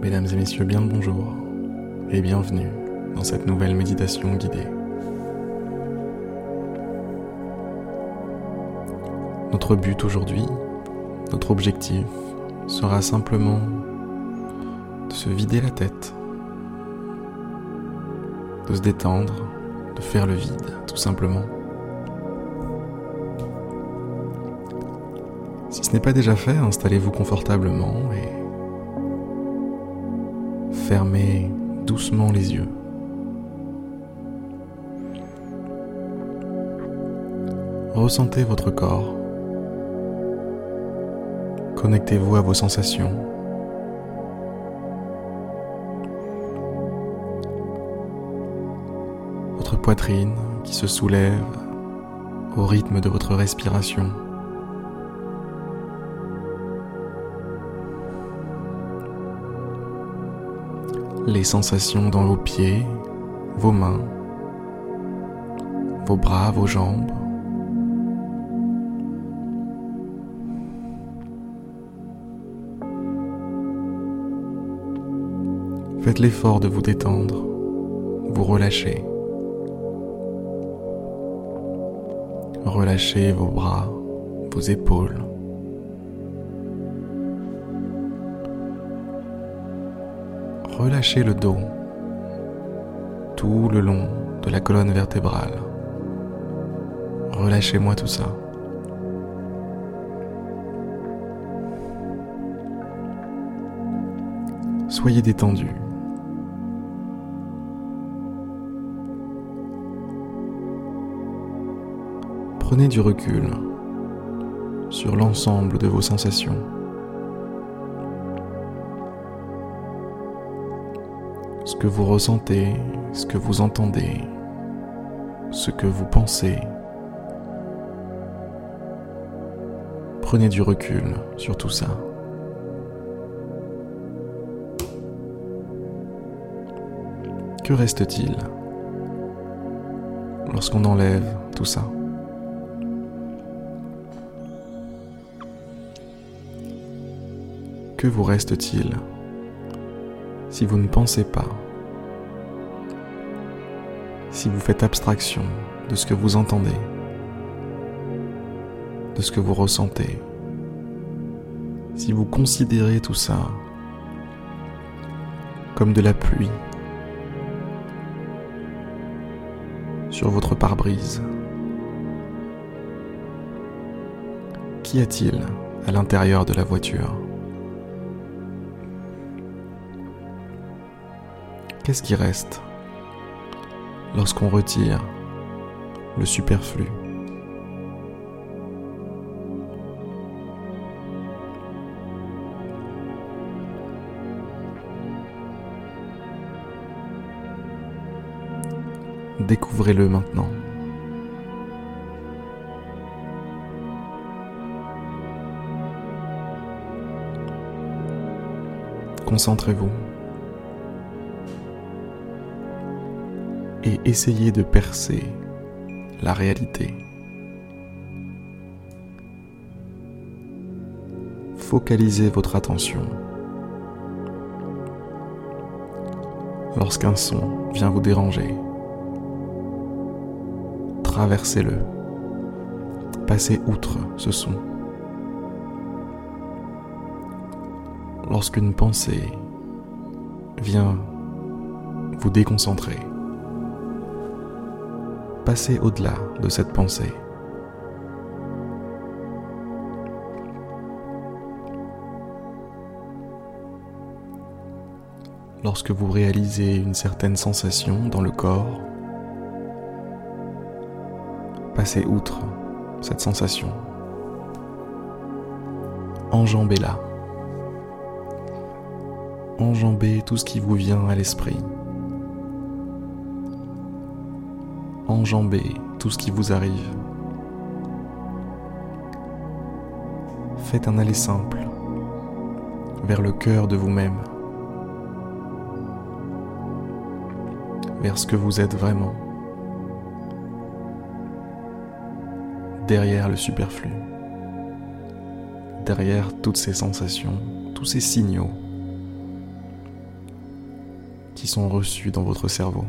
Mesdames et messieurs, bien le bonjour et bienvenue dans cette nouvelle méditation guidée. Notre but aujourd'hui, notre objectif sera simplement de se vider la tête, de se détendre, de faire le vide, tout simplement. Si ce n'est pas déjà fait, installez-vous confortablement et fermez doucement les yeux. Ressentez votre corps. Connectez-vous à vos sensations. Votre poitrine qui se soulève au rythme de votre respiration. Les sensations dans vos pieds, vos mains, vos bras, vos jambes. Faites l'effort de vous détendre, vous relâcher. Relâchez vos bras, vos épaules. Relâchez le dos tout le long de la colonne vertébrale. Relâchez-moi tout ça. Soyez détendu. Prenez du recul sur l'ensemble de vos sensations. Ce que vous ressentez, ce que vous entendez, ce que vous pensez. Prenez du recul sur tout ça. Que reste-t-il lorsqu'on enlève tout ça? Que vous reste-t-il si vous ne pensez pas, si vous faites abstraction de ce que vous entendez, de ce que vous ressentez, si vous considérez tout ça comme de la pluie sur votre pare-brise, qu'y a-t-il à l'intérieur de la voiture? Qu'est-ce qui reste lorsqu'on retire le superflu? Découvrez-le maintenant. Concentrez-vous. Et essayez de percer la réalité. Focalisez votre attention. Lorsqu'un son vient vous déranger, traversez-le. Passez outre ce son. Lorsqu'une pensée vient vous déconcentrer, passer au-delà de cette pensée. Lorsque vous réalisez une certaine sensation dans le corps, passez outre cette sensation. Enjambez-la. Enjambez tout ce qui vous vient à l'esprit. Enjamber tout ce qui vous arrive. Faites un aller simple vers le cœur de vous-même, vers ce que vous êtes vraiment, derrière le superflu, derrière toutes ces sensations, tous ces signaux qui sont reçus dans votre cerveau.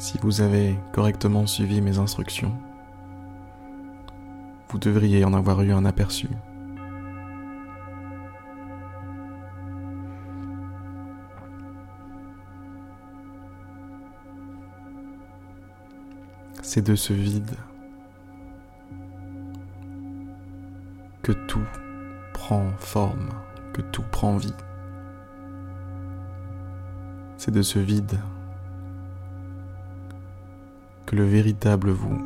Si vous avez correctement suivi mes instructions, vous devriez en avoir eu un aperçu. C'est de ce vide que tout prend forme, que tout prend vie. C'est de ce vide que le véritable vous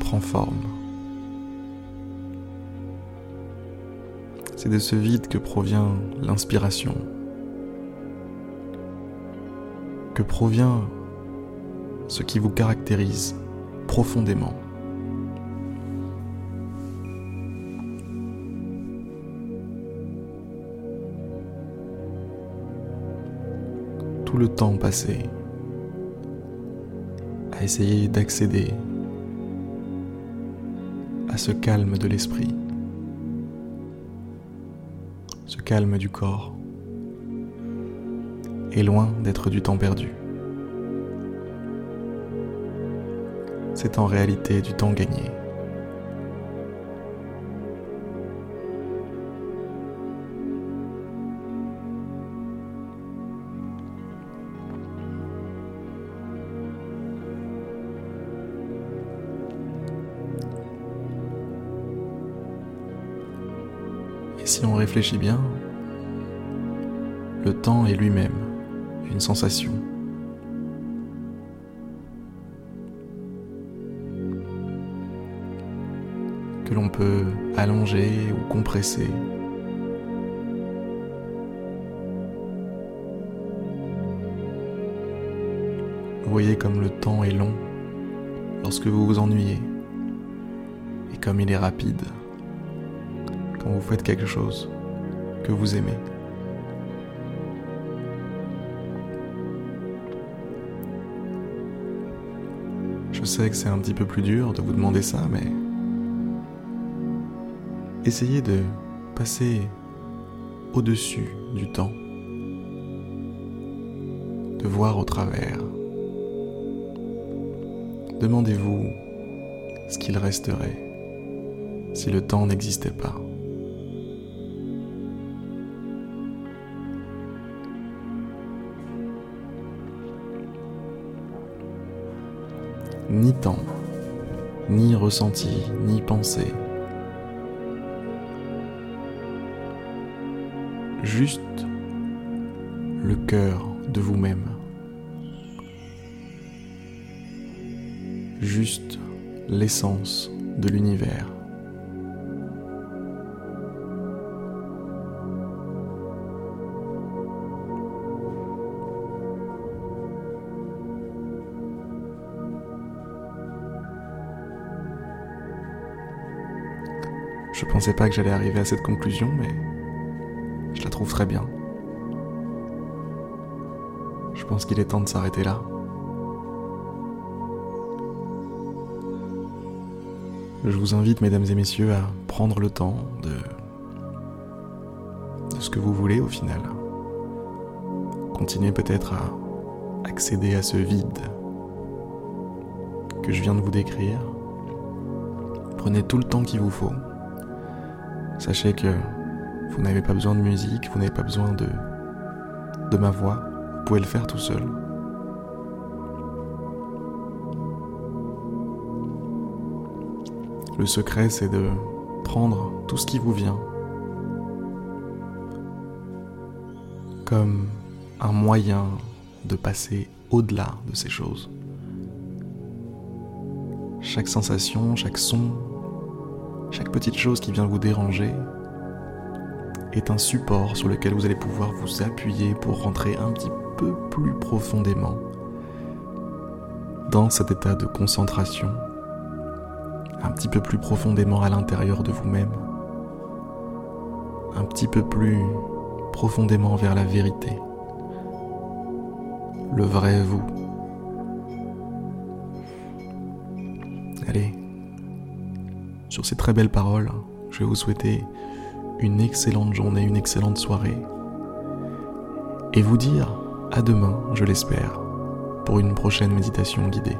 prend forme. C'est de ce vide que provient l'inspiration, que provient ce qui vous caractérise profondément. Tout le temps passé essayer d'accéder à ce calme de l'esprit, ce calme du corps, est loin d'être du temps perdu. C'est en réalité du temps gagné. Si on réfléchit bien, le temps est lui-même une sensation. que l'on peut allonger ou compresser. Voyez comme le temps est long lorsque vous vous ennuyez et comme il est rapide quand vous faites quelque chose que vous aimez. Je sais que c'est un petit peu plus dur de vous demander ça, mais essayez de passer au-dessus du temps, de voir au travers. Demandez-vous ce qu'il resterait si le temps n'existait pas. Ni temps, ni ressenti, ni pensée. Juste le cœur de vous-même. Juste l'essence de l'univers. Pensais pas que j'allais arriver à cette conclusion, mais je la trouve très bien. Je pense qu'il est temps de s'arrêter là. Je vous invite, mesdames et messieurs, à prendre le temps de, de ce que vous voulez au final. Continuez peut-être à accéder à ce vide que je viens de vous décrire. Prenez tout le temps qu'il vous faut. Sachez que vous n'avez pas besoin de musique, vous n'avez pas besoin de, ma voix, vous pouvez le faire tout seul. Le secret, c'est de prendre tout ce qui vous vient comme un moyen de passer au-delà de ces choses. Chaque sensation, chaque son, chaque petite chose qui vient vous déranger est un support sur lequel vous allez pouvoir vous appuyer pour rentrer un petit peu plus profondément dans cet état de concentration, un petit peu plus profondément à l'intérieur de vous-même, un petit peu plus profondément vers la vérité, le vrai vous. Sur ces très belles paroles, je vais vous souhaiter une excellente journée, une excellente soirée, et vous dire à demain, je l'espère, pour une prochaine méditation guidée.